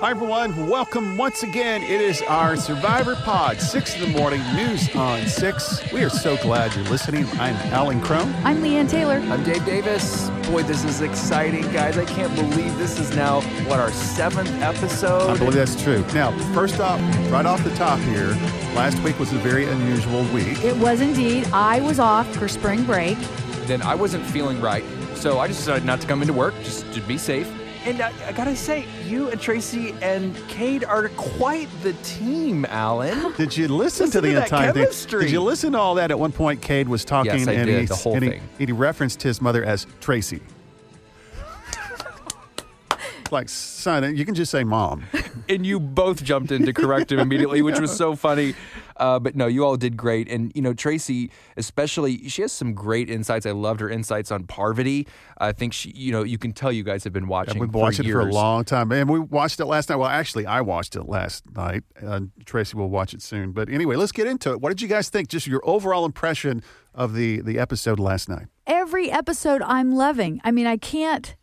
Hi, everyone. Welcome once again. It is our Survivor Pod, 6 in the morning, news on 6. We are so glad you're listening. I'm Alan Crone. I'm Leanne Taylor. I'm Dave Davis. Boy, this is exciting, guys. I can't believe this is now, what, our seventh episode? I believe that's true. Now, first off, right off the top here, last week was a very unusual week. It was indeed. I was off for spring break. Then I wasn't feeling right, so I just decided not to come into work, just to be safe. And I, I gotta say, you and Tracy and Cade are quite the team, Alan. Did you listen, Listen to the to that entire thing? Did you listen to all that? At one point, Cade was talking Yes, I and, did, he, the whole and, he, thing. and he referenced his mother as Tracy. like, son, you can just say mom. and you both jumped in to correct him immediately, which was so funny. Uh, but no, you all did great. And, you know, Tracy, especially, she has some great insights. I loved her insights on Parvati. I think she, you know, you can tell you guys have been watching. We've been watching it for a long time, and we watched it last night. Well, actually, I watched it last night. Uh, Tracy will watch it soon. But anyway, let's get into it. What did you guys think? Just your overall impression of the the episode last night. Every episode I'm loving. I mean, I can't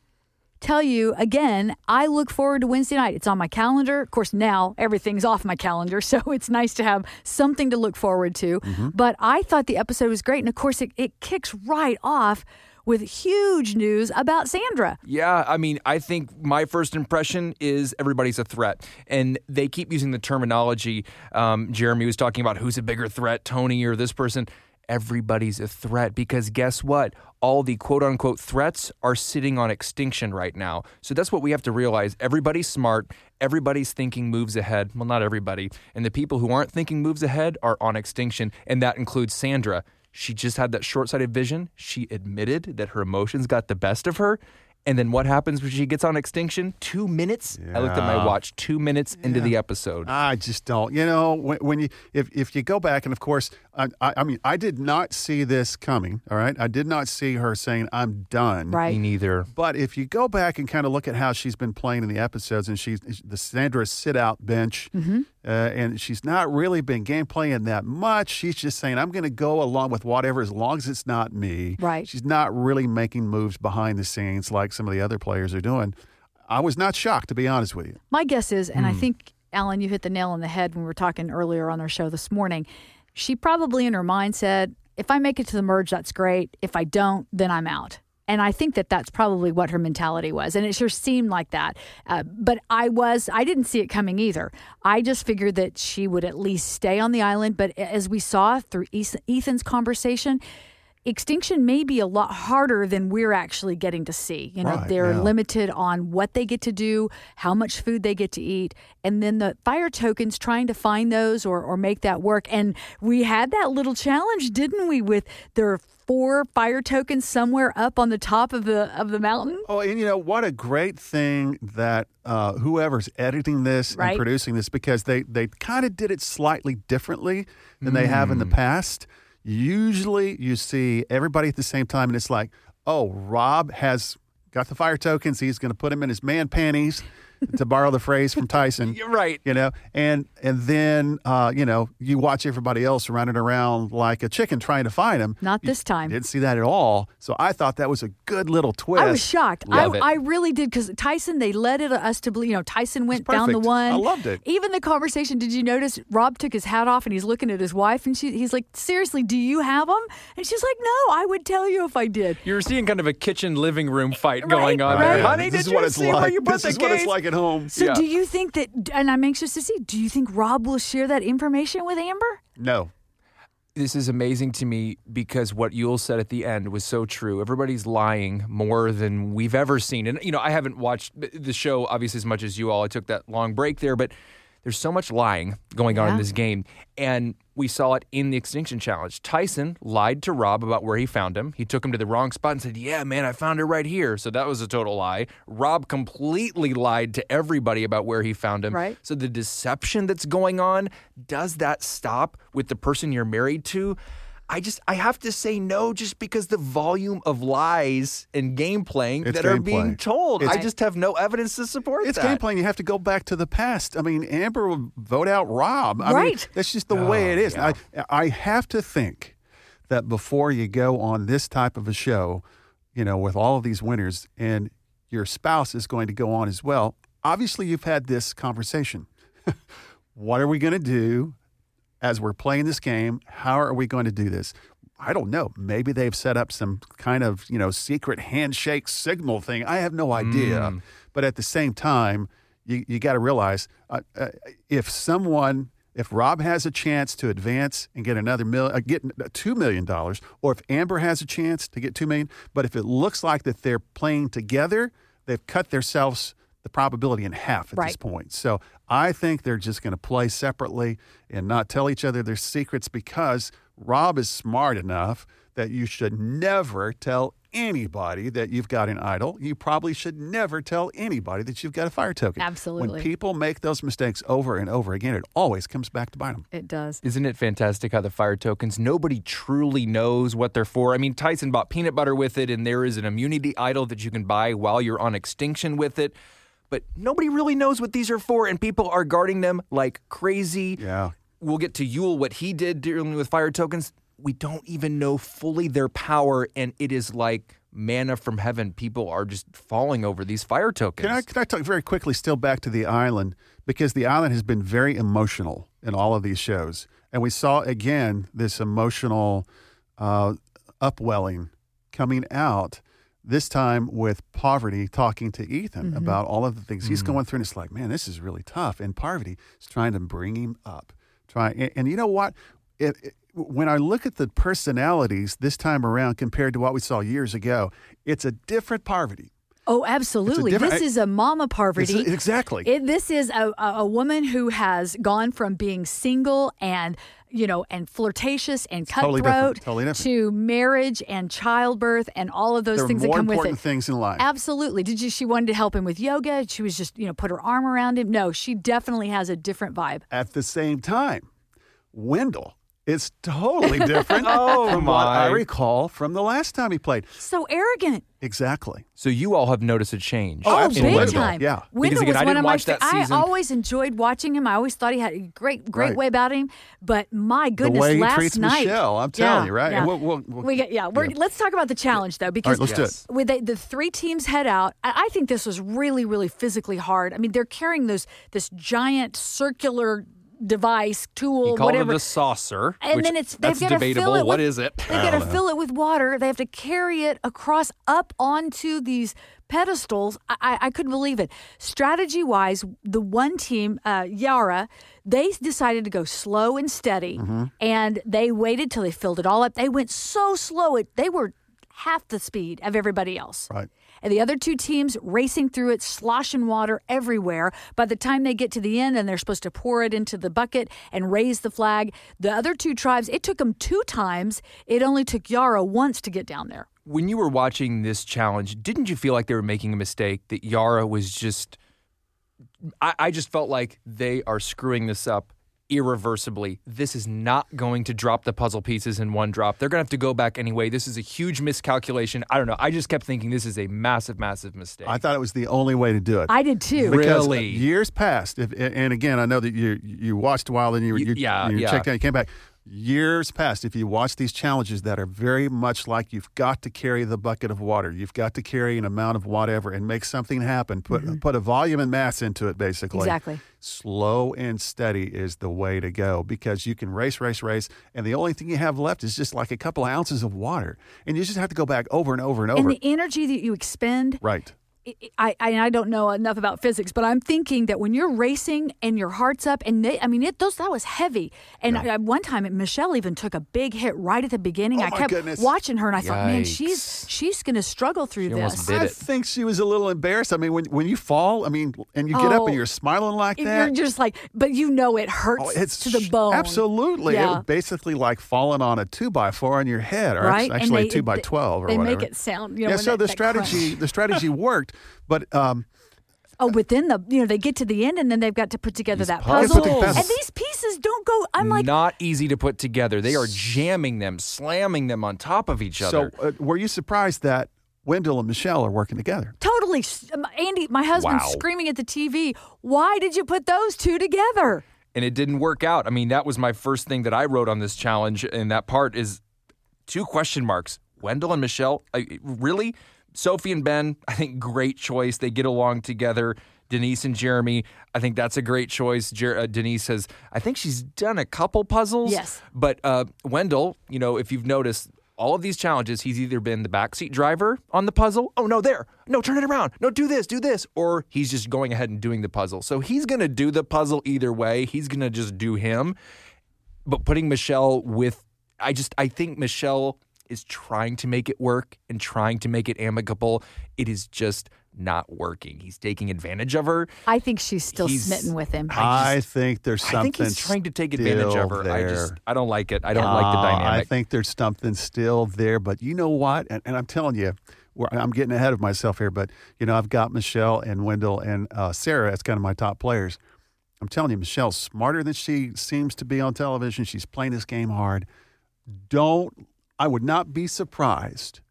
tell you again, I look forward to Wednesday night. It's on my calendar. Of course, now everything's off my calendar, so it's nice to have something to look forward to. But I thought the episode was great. And of course, it, it kicks right off with huge news about Sandra. Yeah, I mean, I think my first impression is everybody's a threat, and they keep using the terminology. Um, Jeremy was talking about who's a bigger threat, Tony or this person. Everybody's a threat because guess what? All the quote unquote threats are sitting on extinction right now. So that's what we have to realize. Everybody's smart. Everybody's thinking moves ahead. Well, not everybody. And the people who aren't thinking moves ahead are on extinction. And that includes Sandra. She just had that short sighted vision. She admitted that her emotions got the best of her. And then what happens when she gets on extinction? Two minutes. I looked at my watch. Two minutes into the episode. I just don't. You know, when, when you if if you go back, and of course, I, I, I mean, I did not see this coming. All right, I did not see her saying I'm done. Right. Me neither. But if you go back and kind of look at how she's been playing in the episodes, and she's the Sandra sit out bench, Mm-hmm. uh, and she's not really been game playing that much. She's just saying, I'm going to go along with whatever as long as it's not me. Right. She's not really making moves behind the scenes like some of the other players are doing. I was not shocked, to be honest with you. My guess is, and I think, Alan, you hit the nail on the head when we were talking earlier on our show this morning. She probably in her mind said, if I make it to the merge, that's great. If I don't, then I'm out. And I think that that's probably what her mentality was. And it sure seemed like that. Uh, but I was, I didn't see it coming either. I just figured that she would at least stay on the island. But as we saw through Ethan's conversation, extinction may be a lot harder than we're actually getting to see. You know, Right, they're yeah. limited on what they get to do, how much food they get to eat, and then the fire tokens trying to find those or, or make that work. And we had that little challenge, didn't we, with there are four fire tokens somewhere up on the top of the of the mountain? Oh, and you know what a great thing that uh, whoever's editing this Right. and producing this because they they kind of did it slightly differently than they have Mm. in the past. Usually, you see everybody at the same time, and it's like, oh, Rob has got the fire tokens. He's going to put them in his man panties, to borrow the phrase from Tyson. You're right. You know, and and then uh, you know you watch everybody else running around like a chicken trying to find him. Not this time. Didn't see that at all. So I thought that was a good little twist. I was shocked. I, it. I really did because Tyson, they led it us to believe. You know, Tyson went down the one. I loved it. Even the conversation. Did you notice Rob took his hat off and he's looking at his wife and she, he's like, "Seriously, do you have them?" And she's like, "No, I would tell you if I did." You're seeing kind of a kitchen living room fight Right, going on right. there. Honey, this did is what it's see like. where you put this the is what it's like at home. So Yeah. do you think that? And I'm anxious to see. Do you think Rob will share that information with Amber? No. this is amazing to me because what Yul said at the end was so true. Everybody's lying more than we've ever seen. And, you know, I haven't watched the show obviously as much as you all. I took that long break there, but there's so much lying going on in this game. And we saw it in the Extinction Challenge. Tyson lied to Rob about where he found him. He took him to the wrong spot and said, Yeah, man, I found it right here. So that was a total lie. Rob completely lied to everybody about where he found him. Right. So the deception that's going on, does that stop with the person you're married to? I just I have to say no just because the volume of lies and game playing It's that are gameplay. being told. It's- I just have no evidence to support It's that. game playing. You have to go back to the past. I mean, Amber will vote out Rob. I mean, Right. that's just the oh, way it is. yeah. I, I have to think that before you go on this type of a show, you know, with all of these winners and your spouse is going to go on as well, obviously you've had this conversation. what are we going to do as we're playing this game? How are we going to do this? I don't know. Maybe they've set up some kind of, you know, secret handshake signal thing. I have no idea. Mm. But at the same time, you, you got to realize uh, uh, if someone, if Rob has a chance to advance and get another mil, uh, get two million dollars, or if Amber has a chance to get two million, but if it looks like that they're playing together, they've cut themselves the probability in half at Right. this point. So I think they're just going to play separately and not tell each other their secrets because Rob is smart enough that you should never tell anybody that you've got an idol. You probably should never tell anybody that you've got a fire token. Absolutely. When people make those mistakes over and over again, it always comes back to bite them. It does. Isn't it fantastic how the fire tokens, nobody truly knows what they're for? I mean, Tyson bought peanut butter with it, and there is an immunity idol that you can buy while you're on extinction with it. But nobody really knows what these are for, and people are guarding them like crazy. Yeah. We'll get to Yul, what he did dealing with fire tokens. We don't even know fully their power, and it is like manna from heaven. People are just falling over these fire tokens. Can I, can I talk very quickly still back to the island? Because the island has been very emotional in all of these shows. And we saw again this emotional uh, upwelling coming out, this time with Parvati talking to Ethan mm-hmm. about all of the things he's mm-hmm. going through. And it's like, man, this is really tough. And Parvati is trying to bring him up. Try, and, and you know what? It, it- when I look at the personalities this time around compared to what we saw years ago, it's a different Parvati. Oh, absolutely. This is a mama Parvati. exactly. It, this is a a woman who has gone from being single and you know and flirtatious and totally cutthroat different, totally different. to marriage and childbirth and all of those there things that come with it. More important things in life. Absolutely. Did you? She wanted to help him with yoga. She was just you know put her arm around him. No, she definitely has a different vibe. At the same time, Wendell is totally different Oh, from what I recall from the last time he played. So arrogant. Exactly. so you all have noticed a change. Oh, Oh, absolutely. big Wendell, time. yeah. Wendell again, was I one didn't of my watch that fa- season. I always enjoyed watching him. I always thought he had a great, great Right. way about him. But my goodness, way he last treats night, Michelle, I'm telling Yeah, you, right? Yeah. We'll- we'll- we'll- we get, yeah, we're, yeah. let's talk about the challenge though, All because right, let's do Yes. it. with the, the three teams head out, I, I think this was really, really physically hard. I mean, they're carrying those this giant circular device tool, He called whatever. it a saucer, and then it's they've got to debatable. fill it. What with, is it? They've got to fill it with water. They have to carry it across up onto these pedestals. I, I, I couldn't believe it. Strategy wise, the one team, uh, Yara, they decided to go slow and steady, Mm-hmm. and they waited till they filled it all up. They went so slow; it they were half the speed of everybody else. Right. And the other two teams racing through it, sloshing water everywhere. By the time they get to the end and they're supposed to pour it into the bucket and raise the flag, the other two tribes, it took them two times. It only took Yara once to get down there. when you were watching this challenge, didn't you feel like they were making a mistake? That Yara was just. I, I just felt like they are screwing this up irreversibly. This is not going to drop the puzzle pieces in one drop. They're going to have to go back anyway. This is a huge miscalculation. I don't know. I just kept thinking this is a massive, massive mistake. I thought it was the only way to do it. I did too. because Really? years past, if, and again, I know that you you watched a while and you Y- you, yeah, you yeah. checked out, you came back. Years past, if you watch these challenges that are very much like you've got to carry the bucket of water, you've got to carry an amount of whatever and make something happen. Put mm-hmm. put a volume and mass into it, basically. Exactly. Slow and steady is the way to go because you can race, race, race, and the only thing you have left is just like a couple of ounces of water, and you just have to go back over and over and over. And the energy that you expend, right. I, I I don't know enough about physics, but I'm thinking that when you're racing and your heart's up, and they, I mean, it those that was heavy. And I, one time, Michelle even took a big hit right at the beginning. Oh, I kept goodness. watching her, and I thought, man, she's she's going to struggle through She this. I it. think she was a little embarrassed. I mean, when when you fall, I mean, and you get up Oh. and you're smiling like that. You're just like, but you know it hurts oh, it's to the bone. Absolutely, it was basically like falling on a two by four on your head, or Right? actually they- a two by they- twelve, or they whatever. make it sound, you know, yeah. when So that- the that strategy, crunch. the strategy worked, but um, Oh, but then the you know they get to the end and then they've got to put together These that puzzle. They put the puzzles. And these pieces don't go. I'm like, not easy to put together. They are jamming them, slamming them on top of each so other. uh, were you surprised that Wendell and Michelle are working together? totally. s- um, Andy, my husband Wow. screaming at the TV. Why did you put those two together? and it didn't work out. I mean, that was my first thing that I wrote on this challenge, and that part is two question marks. Wendell and Michelle, I, really? Sophie and Ben, I think great choice. They get along together. Denise and Jeremy. I think that's a great choice. Jer- uh, Denise says, I think she's done a couple puzzles. Yes. But uh, Wendell, you know, if you've noticed, all of these challenges, he's either been the backseat driver on the puzzle. Oh, no, there. No, turn it around. No, do this, do this. Or he's just going ahead and doing the puzzle. So he's going to do the puzzle either way. He's going to just do him. But putting Michelle with, I just, I think Michelle is trying to make it work and trying to make it amicable. It is just not working. He's taking advantage of her. I think she's still He's- smitten with him. I think there's something. I think he's trying to take advantage of her. still I just, there. I don't like it. I don't like the Uh, I think there's something still there, but you know what? And, and I'm telling you, we're, I'm getting ahead of myself here, but you know, I've got Michelle and Wendell and uh, Sarah as kind of my top players. I'm telling you, Michelle's smarter than she seems to be on television. She's playing this game hard. Don't, I would not be surprised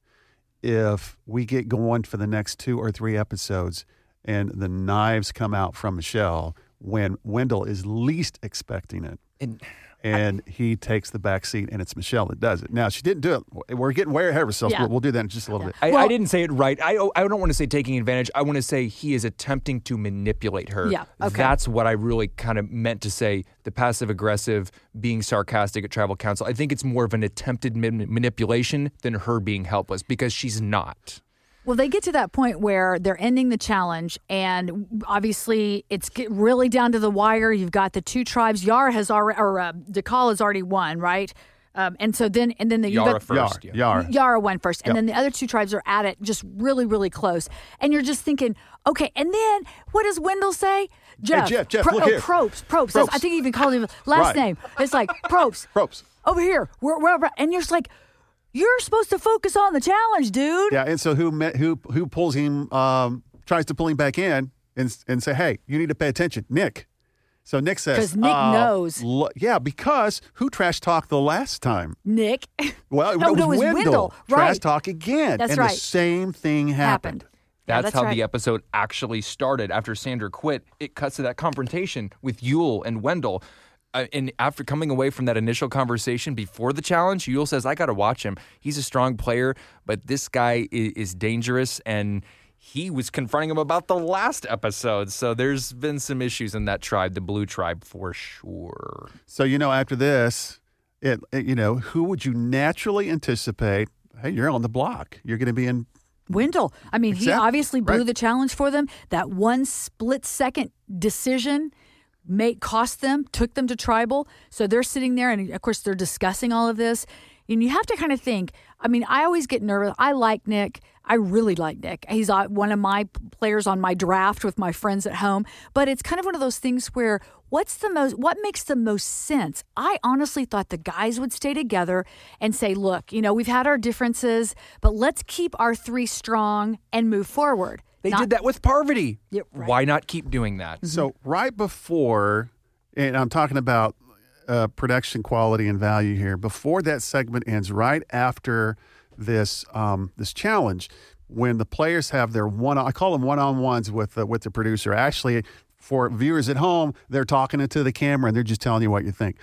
if we get going for the next two or three episodes and the knives come out from Michelle when Wendell is least expecting it. And and he takes the back seat, and it's Michelle that does it. Now she didn't do it. We're getting way ahead of ourselves. Yeah. We'll, we'll do that in just a little bit. I, I didn't say it right. I I don't want to say taking advantage. I want to say he is attempting to manipulate her. Yeah, okay. That's what I really kind of meant to say. The passive aggressive, being sarcastic at tribal council. I think it's more of an attempted manipulation than her being helpless because she's not. Well, they get to that point where they're ending the challenge, and obviously it's get really down to the wire. You've got the two tribes. Yara has already, or uh, Dakal has already won, right? Um, and so then, and then the, you Yara got, first. Yar, yeah. Yar. Yara won first, and Yep. then the other two tribes are at it, just really, really close. And you're just thinking, okay. And then what does Wendell say? Jeff, Jeff, Jeff, Pro- look oh, here. Probst, Probst. That's- I think he even called him last Right. name. It's like Probst, Probst. over here. We're, we're, we're- and you're just like, you're supposed to focus on the challenge, dude. Yeah, and so who met, who who pulls him? Um, tries to pull him back in and and say, "Hey, you need to pay attention, Nick." So Nick says, "Because Nick uh, knows. lo- yeah, because who trash talked the last time? Nick. Well, it, was no, it was Wendell. Wendell. Trash talk again, That's and right. the same thing happened. happened. Yeah, That's, how right. the episode actually started. After Sandra quit, it cuts to that confrontation with Yul and Wendell. Uh, and after coming away from that initial conversation before the challenge, Yul says, I got to watch him. He's a strong player, but this guy is, is dangerous. And he was confronting him about the last episode. So there's been some issues in that tribe, the blue tribe, for sure. So you know, after this, it, it you know, who would you naturally anticipate? Hey, you're on the block. You're going to be in Wendell. I mean, he obviously blew Right. the challenge for them. That one split second decision made cost them, took them to tribal. So they're sitting there, and of course they're discussing all of this. And you have to kind of think. I mean, I always get nervous. I like Nick. I really like Nick. He's uh, one of my players on my draft with my friends at home. But it's kind of one of those things where what's the most what makes the most sense? I honestly thought the guys would stay together and say, "Look, you know, we've had our differences, but let's keep our three strong and move forward." They Not- did that with Parvati. Yeah, right. Why not keep doing that? So right before, and I'm talking about uh, production quality and value here. Before that segment ends, right after this um, this challenge, when the players have their one, I call them one on ones with the, with the producer. Actually, for viewers at home, they're talking into the camera and they're just telling you what you think.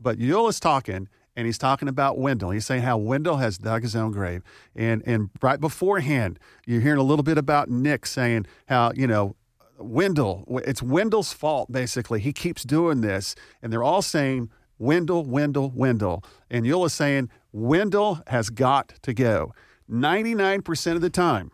But Yul is talking, and he's talking about Wendell. He's saying how Wendell has dug his own grave. And and right beforehand, you're hearing a little bit about Nick saying how, you know, Wendell, it's Wendell's fault, basically. He keeps doing this. And they're all saying, Wendell, Wendell, Wendell. And Yul is saying, Wendell has got to go. 99% of the time,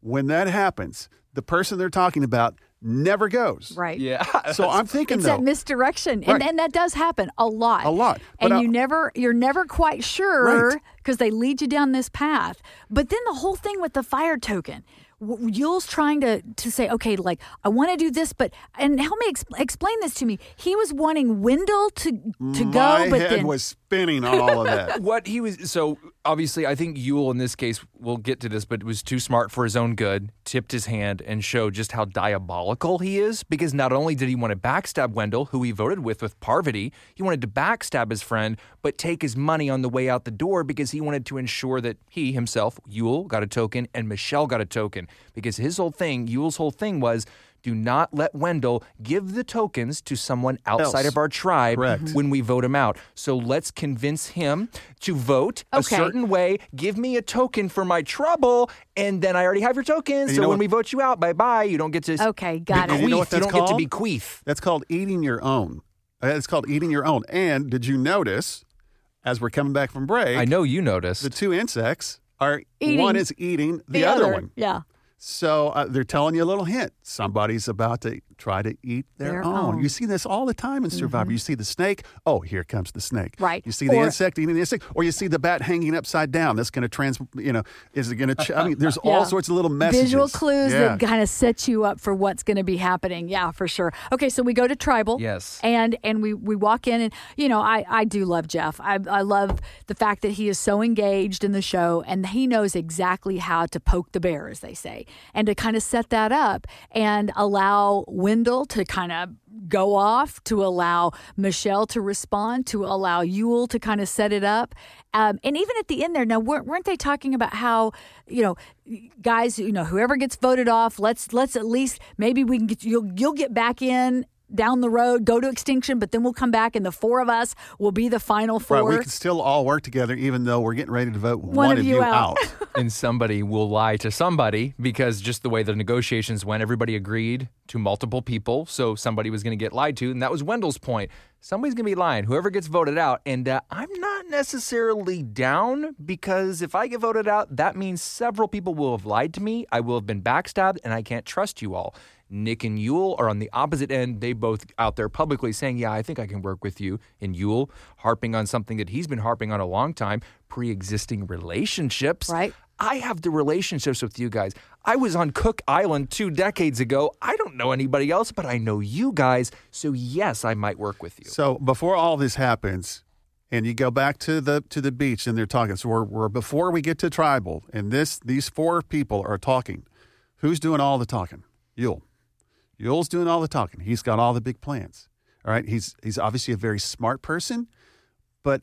when that happens, the person they're talking about never goes. right. Yeah. So I'm thinking, It's though, that misdirection, Right. and, and that does happen a lot. A lot. But and I- you never, you're never quite sure Right. Because they lead you down this path. But then the whole thing with the fire token, Yul's trying to to say, okay, like I want to do this, but and help me ex- explain this to me. He was wanting Wendell to to my go, but head then was spinning on all of that. what he was so obviously I think Yul in this case we'll get to this but was too smart for his own good tipped his hand and showed just how diabolical he is because not only did he want to backstab Wendell who he voted with with Parvati he wanted to backstab his friend but take his money on the way out the door because he wanted to ensure that he himself Yul got a token and Michelle got a token because his whole thing Yul's whole thing was do not let Wendell give the tokens to someone outside Else. of our tribe Correct. when we vote him out. So let's convince him to vote a Okay. certain way. Give me a token for my trouble, and then I already have your tokens. you So know when what- we vote you out, bye bye. You don't get to Okay, got bequeath. it. You know what you that's don't get to called? bequeath. That's called eating your own. Uh, It's called eating your own. And did you notice, as we're coming back from break, I know you noticed. the two insects are Eating one is eating the, other, one. Yeah. So uh, they're telling you a little hint. Somebody's about to try to eat their, Their own. own. Mm-hmm. You see this all the time in Survivor. You see the snake. Oh, here comes the snake. Right. You see the Or- insect eating the insect, or you see the bat hanging upside down. That's going to trans. You know, is it going to? Ch- I mean, there's Yeah. all sorts of little messages. Visual clues Yeah. that kind of set you up for what's going to be happening. Yeah, for sure. Okay, so we go to tribal. Yes. And and we we walk in and you know, I I do love Jeff. I I love the fact that he is so engaged in the show and he knows exactly how to poke the bear as they say and to kind of set that up and allow Wendell to kind of go off to allow Michelle to respond, to allow Yul to kind of set it up. Um, and even at the end there, now weren't, weren't they talking about how, you know, guys, you know, whoever gets voted off, let's let's at least maybe we can get you'll you'll get back in down the road, go to extinction, but then we'll come back and the four of us will be the final four. Right, we can still all work together, even though we're getting ready to vote one, of you out. and somebody will lie to somebody because just the way the negotiations went, everybody agreed to multiple people. So somebody was going to get lied to. And that was Wendell's point. Somebody's going to be lying, whoever gets voted out. And uh, I'm not necessarily down because if I get voted out, that means several people will have lied to me. I will have been backstabbed, and I can't trust you all. Nick and Yul are on the opposite end. They both out there publicly saying, Yeah, I think I can work with you. And Yul harping on something that he's been harping on a long time pre existing relationships. Right. I have the relationships with you guys. I was on Cook Island two decades ago. I don't know anybody else, but I know you guys. So, yes, I might work with you. So before all this happens, and you go back to the to the beach, and they're talking. So we're, we're before we get to tribal, and this these four people are talking. Who's doing all the talking? Yul. Yul's doing all the talking. He's got all the big plans. All right. He's he's obviously a very smart person, but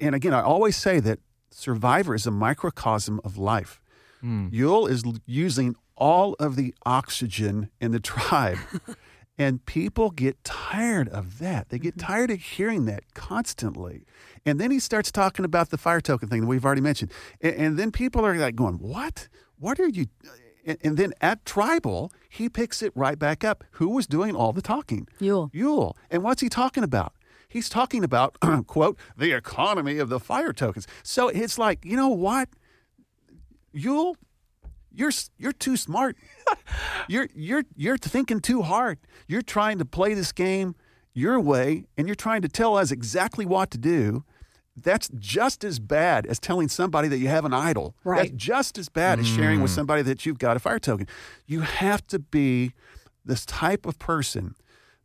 and again, I always say that Survivor is a microcosm of life. Hmm. Yul is using all of the oxygen in the tribe. and people get tired of that. They get mm-hmm. tired of hearing that constantly. And then he starts talking about the fire token thing that we've already mentioned. And, and then people are like going, What? What are you? And, and then at tribal, he picks it right back up. Who was doing all the talking? Yul. Yul. And what's he talking about? He's talking about, quote, the economy of the fire tokens. So it's like, you know what? Yul, you're you're too smart. you're you're you're thinking too hard. You're trying to play this game your way, and you're trying to tell us exactly what to do. That's just as bad as telling somebody that you have an idol. Right. That's just as bad as sharing with mm. somebody that you've got a fire token. You have to be this type of person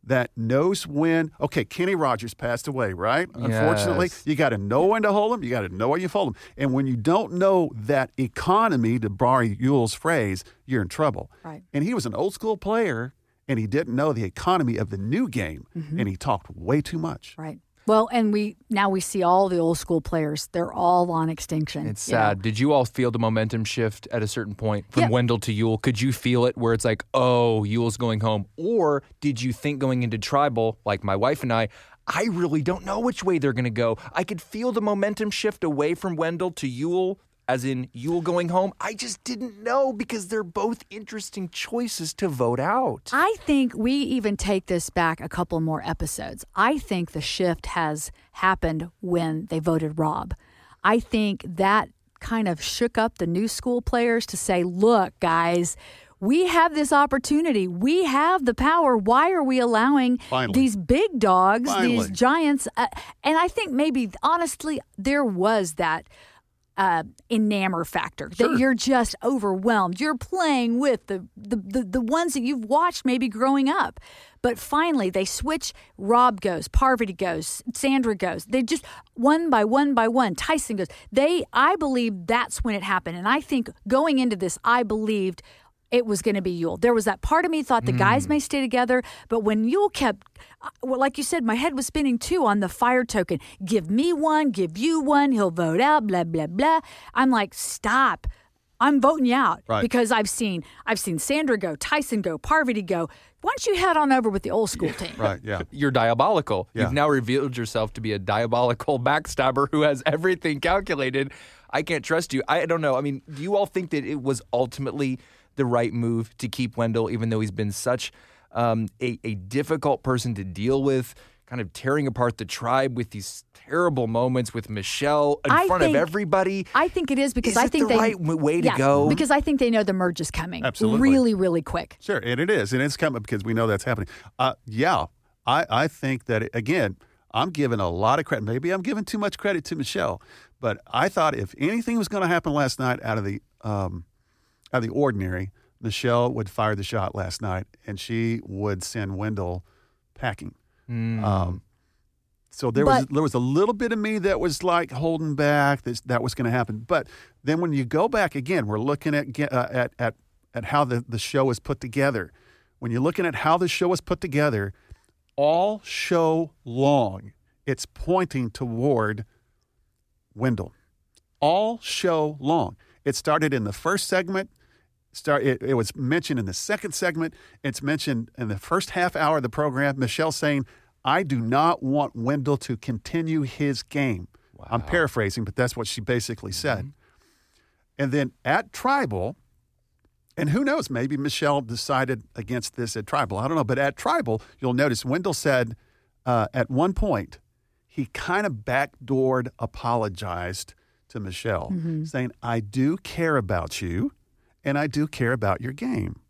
that knows when. Okay, Kenny Rogers passed away, right? Unfortunately, you got to know when to hold them. You got to know when you fold them. And when you don't know that economy, to borrow Yul's phrase, you're in trouble. Right. And he was an old school player, and he didn't know the economy of the new game, mm-hmm. and he talked way too much. Right. Well, and we now we see all the old school players. They're all on extinction. It's you know. sad. Did you all feel the momentum shift at a certain point from Yeah. Wendell to Yul? Could you feel it where it's like, oh, Yul's going home? Or did you think going into tribal, like my wife and I, I really don't know which way they're going to go? I could feel the momentum shift away from Wendell to Yul, as in Yul going home. I just didn't know because they're both interesting choices to vote out. I think we even take this back a couple more episodes. I think the shift has happened when they voted Rob. I think that kind of shook up the new school players to say, look, guys, we have this opportunity. We have the power. Why are we allowing Finally. these big dogs, these giants? Uh, and I think maybe, honestly, there was that uh, enamor factor that you're just overwhelmed. You're playing with the, the, the, the ones that you've watched maybe growing up. But finally, they switch. Rob goes, Parvati goes, Sandra goes. They just one by one by one. Tyson goes. They, I believe that's when it happened. And I think going into this, I believed it was going to be Yul. There was that part of me thought the guys may stay together, but when Yul kept, uh, well, like you said, my head was spinning too on the fire token. Give me one, give you one, he'll vote out, blah, blah, blah. I'm like, stop. I'm voting you out Right. because I've seen I've seen Sandra go, Tyson go, Parvati go. Why don't you head on over with the old school team? Right. Yeah. You're diabolical. Yeah. You've now revealed yourself to be a diabolical backstabber who has everything calculated. I can't trust you. I don't know. I mean, do you all think that it was ultimately the right move to keep Wendell, even though he's been such um, a, a difficult person to deal with, kind of tearing apart the tribe with these terrible moments with Michelle in I front think- of everybody? I think it is because Is I it think the they right way to Yeah, go? because I think they know the merge is coming Absolutely. really really quick. Sure, and it is, and it's coming because we know that's happening. Uh, yeah, I, I think that it, again, I'm giving a lot of credit. Maybe I'm giving too much credit to Michelle, but I thought if anything was going to happen last night out of the um, out of the ordinary, Michelle would fire the shot last night, and she would send Wendell packing. Um, so there was there was a little bit of me that was like holding back that that was going to happen. But then when you go back again, we're looking at uh, at at at how the the show is put together. When you're looking at how the show is put together, all show long, it's pointing toward Wendell. All show long. It started in the first segment. Start. It, it was mentioned in the second segment. It's mentioned in the first half hour of the program. Michelle saying, "I do not want Wendell to continue his game." I'm paraphrasing, but that's what she basically said. And then at Tribal, and who knows, maybe Michelle decided against this at Tribal. I don't know. But at Tribal, you'll notice Wendell said uh, at one point, he kind of backdoored apologized to Michelle, saying, I do care about you and I do care about your game.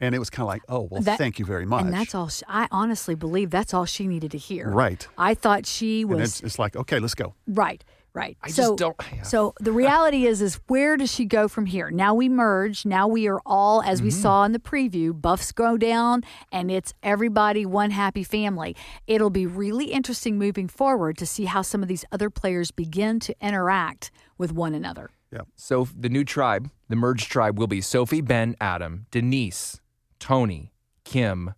And it was kind of like, oh, well, That- thank you very much. And that's all. She, I honestly believe that's all she needed to hear. Right. I thought she And was it's, it's like, okay, let's go. Right, right. I just so, don't- yeah. So the reality is, is where does she go from here? Now we merge. Now we are all, as Mm-hmm. we saw in the preview, buffs go down, and it's everybody one happy family. It'll be really interesting moving forward to see how some of these other players begin to interact with one another. Yeah. So the new tribe, the merged tribe, will be Sophie, Ben, Adam, Denise, Tony, Kim,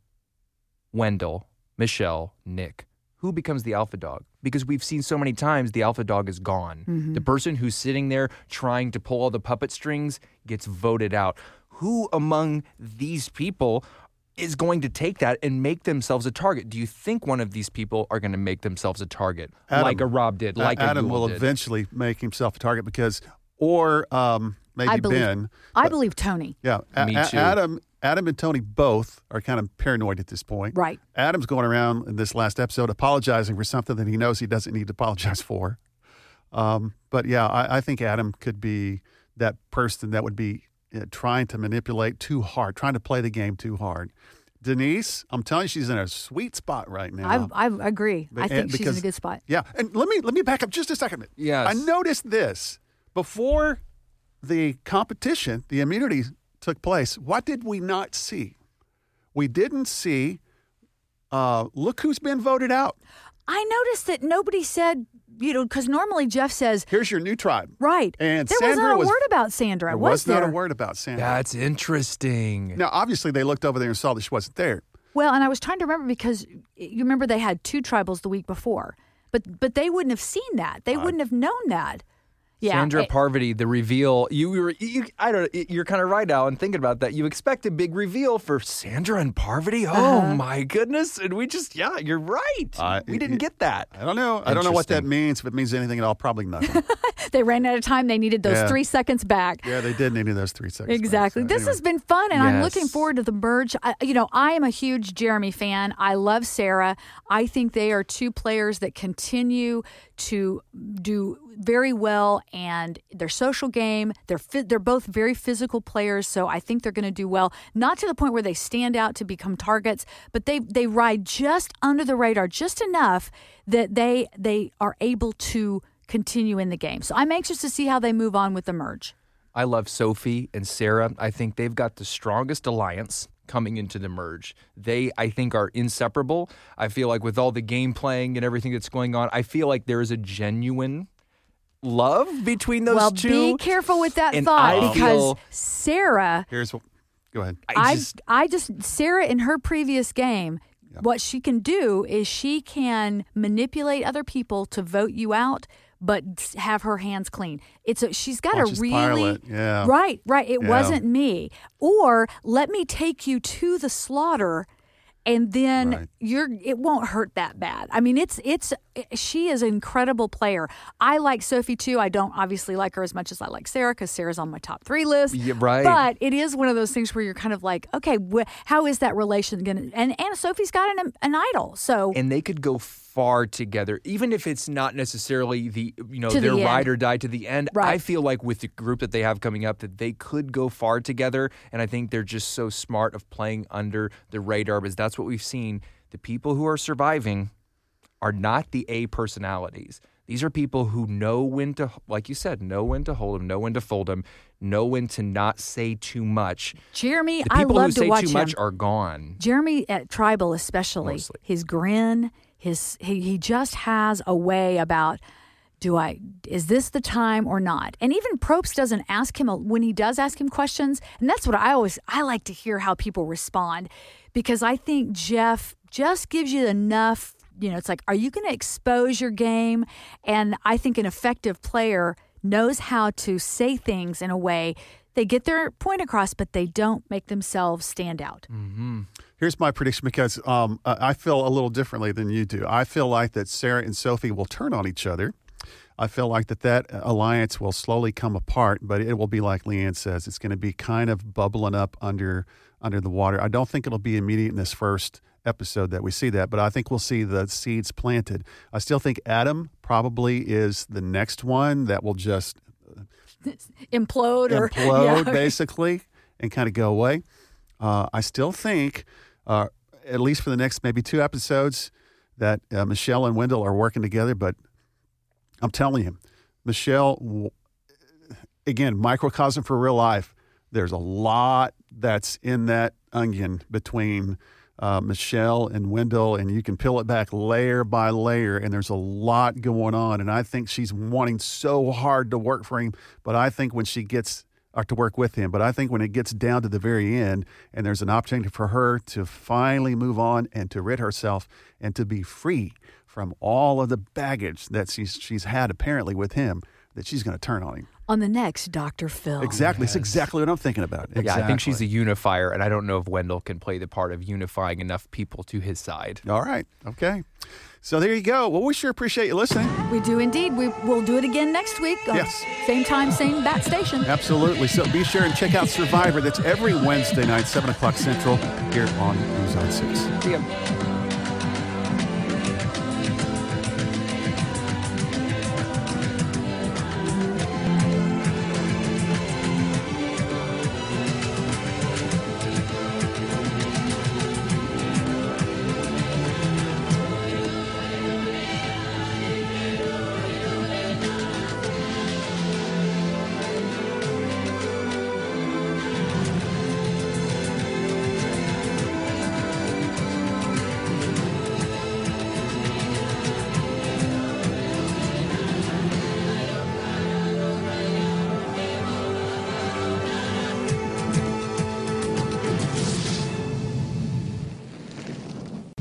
Wendell, Michelle, Nick. Who becomes the alpha dog? Because we've seen so many times the alpha dog is gone. Mm-hmm. The person who's sitting there trying to pull all the puppet strings gets voted out. Who among these people is going to take that and make themselves a target? Do you think one of these people are going to make themselves a target, Adam- like a Rob did, like Adam will did? eventually make himself a target because, or um, maybe I believe. Ben. I believe Tony. Yeah, A- Me too. Adam, Adam and Tony both are kind of paranoid at this point. Right. Adam's going around in this last episode apologizing for something that he knows he doesn't need to apologize for. Um, but yeah, I, I think Adam could be that person that would be uh, trying to manipulate too hard, trying to play the game too hard. Denise, I'm telling you, she's in a sweet spot right now. I, I agree. But- I think and she's in a good spot. Yeah, and let me let me back up just a second. Yes. I noticed this before the competition, the immunity took place. What did we not see? We didn't see. Uh, look who's been voted out. I noticed that nobody said, you know, because normally Jeff says, Here's your new tribe. right. And there Sandra was not a was- word about Sandra. There was, was, there? not a word about Sandra. That's interesting. now, obviously, they looked over there and saw that she wasn't there. Well, and I was trying to remember because you remember they had two tribals the week before, but but they wouldn't have seen that. They wouldn't have known that. Yeah, Sandra it- Parvati, the reveal. You were, you, I don't. You're kind of right now. And thinking about that, you expect a big reveal for Sandra and Parvati. Oh Uh-huh. my goodness! And we just, yeah, you're right. Uh, we didn't it- get that. I don't know. I don't know what that means. If it means anything at all, probably nothing. they ran out of time. They needed those Yeah. three seconds back. yeah, they did need those three seconds. back. Exactly. So this anyway. has been fun, and I'm looking forward to the merge. I, you know, I am a huge Jeremy fan. I love Sarah. I think they are two players that continue to do very well, and their social game. They're they're both very physical players, so I think they're going to do well. Not to the point where they stand out to become targets, but they they ride just under the radar, just enough that they they are able to continue in the game. So I'm anxious to see how they move on with the merge. I love Sophie and Sarah. I think they've got the strongest alliance coming into the merge. They, I think, are inseparable. I feel like with all the game playing and everything that's going on, I feel like there is a genuine love between those well, two. be careful with that And thought I because feel- Sarah, Here's what. Go ahead. I I, just, I just Sarah in her previous game, what she can do is she can manipulate other people to vote you out, but have her hands clean. It's a, she's got a really yeah. right, right. It Yeah. wasn't me. Or let me take you to the slaughter and then Right. you're it won't hurt that bad. I mean, it's it's she is an incredible player. I like Sophie too. I don't obviously like her as much as I like Sarah because Sarah's on my top three list. Yeah, right. But it is one of those things where you're kind of like, okay, wh- how is that relation going to? And and Sophie's got an an idol, so and they could go far together, even if it's not necessarily the you know To the their end. ride or die to the end. I feel like with the group that they have coming up, that they could go far together, and I think they're just so smart of playing under the radar because that's what we've seen. The people who are surviving are not the A personalities. These are people who know when to, like you said, know when to hold them, know when to fold them, know when to not say too much. Jeremy, The I people love who to say watch too him. much are gone. Jeremy at Tribal, especially Mostly. his grin, his he, he just has a way about. Do I is this the time or not? And even Probst doesn't ask him when he does ask him questions, and that's what I always I like to hear how people respond because I think Jeff just gives you enough. You know, it's like, are you going to expose your game? And I think an effective player knows how to say things in a way they get their point across, but they don't make themselves stand out. Mm-hmm. Here's my prediction because um, I feel a little differently than you do. I feel like that Sarah and Sophie will turn on each other. I feel like that that alliance will slowly come apart, but it will be like Leanne says. It's going to be kind of bubbling up under under the water. I don't think it'll be immediate in this first episode that we see that, but I think we'll see the seeds planted. I still think Adam probably is the next one that will just implode or implode Yeah. basically and kind of go away. Uh, I still think, uh, at least for the next maybe two episodes, that uh, Michelle and Wendell are working together. But I'm telling you, Michelle, again, microcosm for real life. There's a lot that's in that onion between uh, Michelle and Wendell, and you can peel it back layer by layer, and there's a lot going on. And I think she's wanting so hard to work for him, but I think when she gets or to work with him, but I think when it gets down to the very end, and there's an opportunity for her to finally move on and to rid herself and to be free from all of the baggage that she's she's had apparently with him, that she's going to turn on him. on the next Dr. Phil. Exactly. It's exactly what I'm thinking about. Exactly. Yeah, I think she's a unifier, and I don't know if Wendell can play the part of unifying enough people to his side. All right. Okay. So there you go. Well, we sure appreciate you listening. We do indeed. We will do it again next week. uh, Yes. Same time, same bat station. Absolutely. So be sure and check out Survivor. That's every Wednesday night, 7 o'clock Central, here on News on 6. See ya.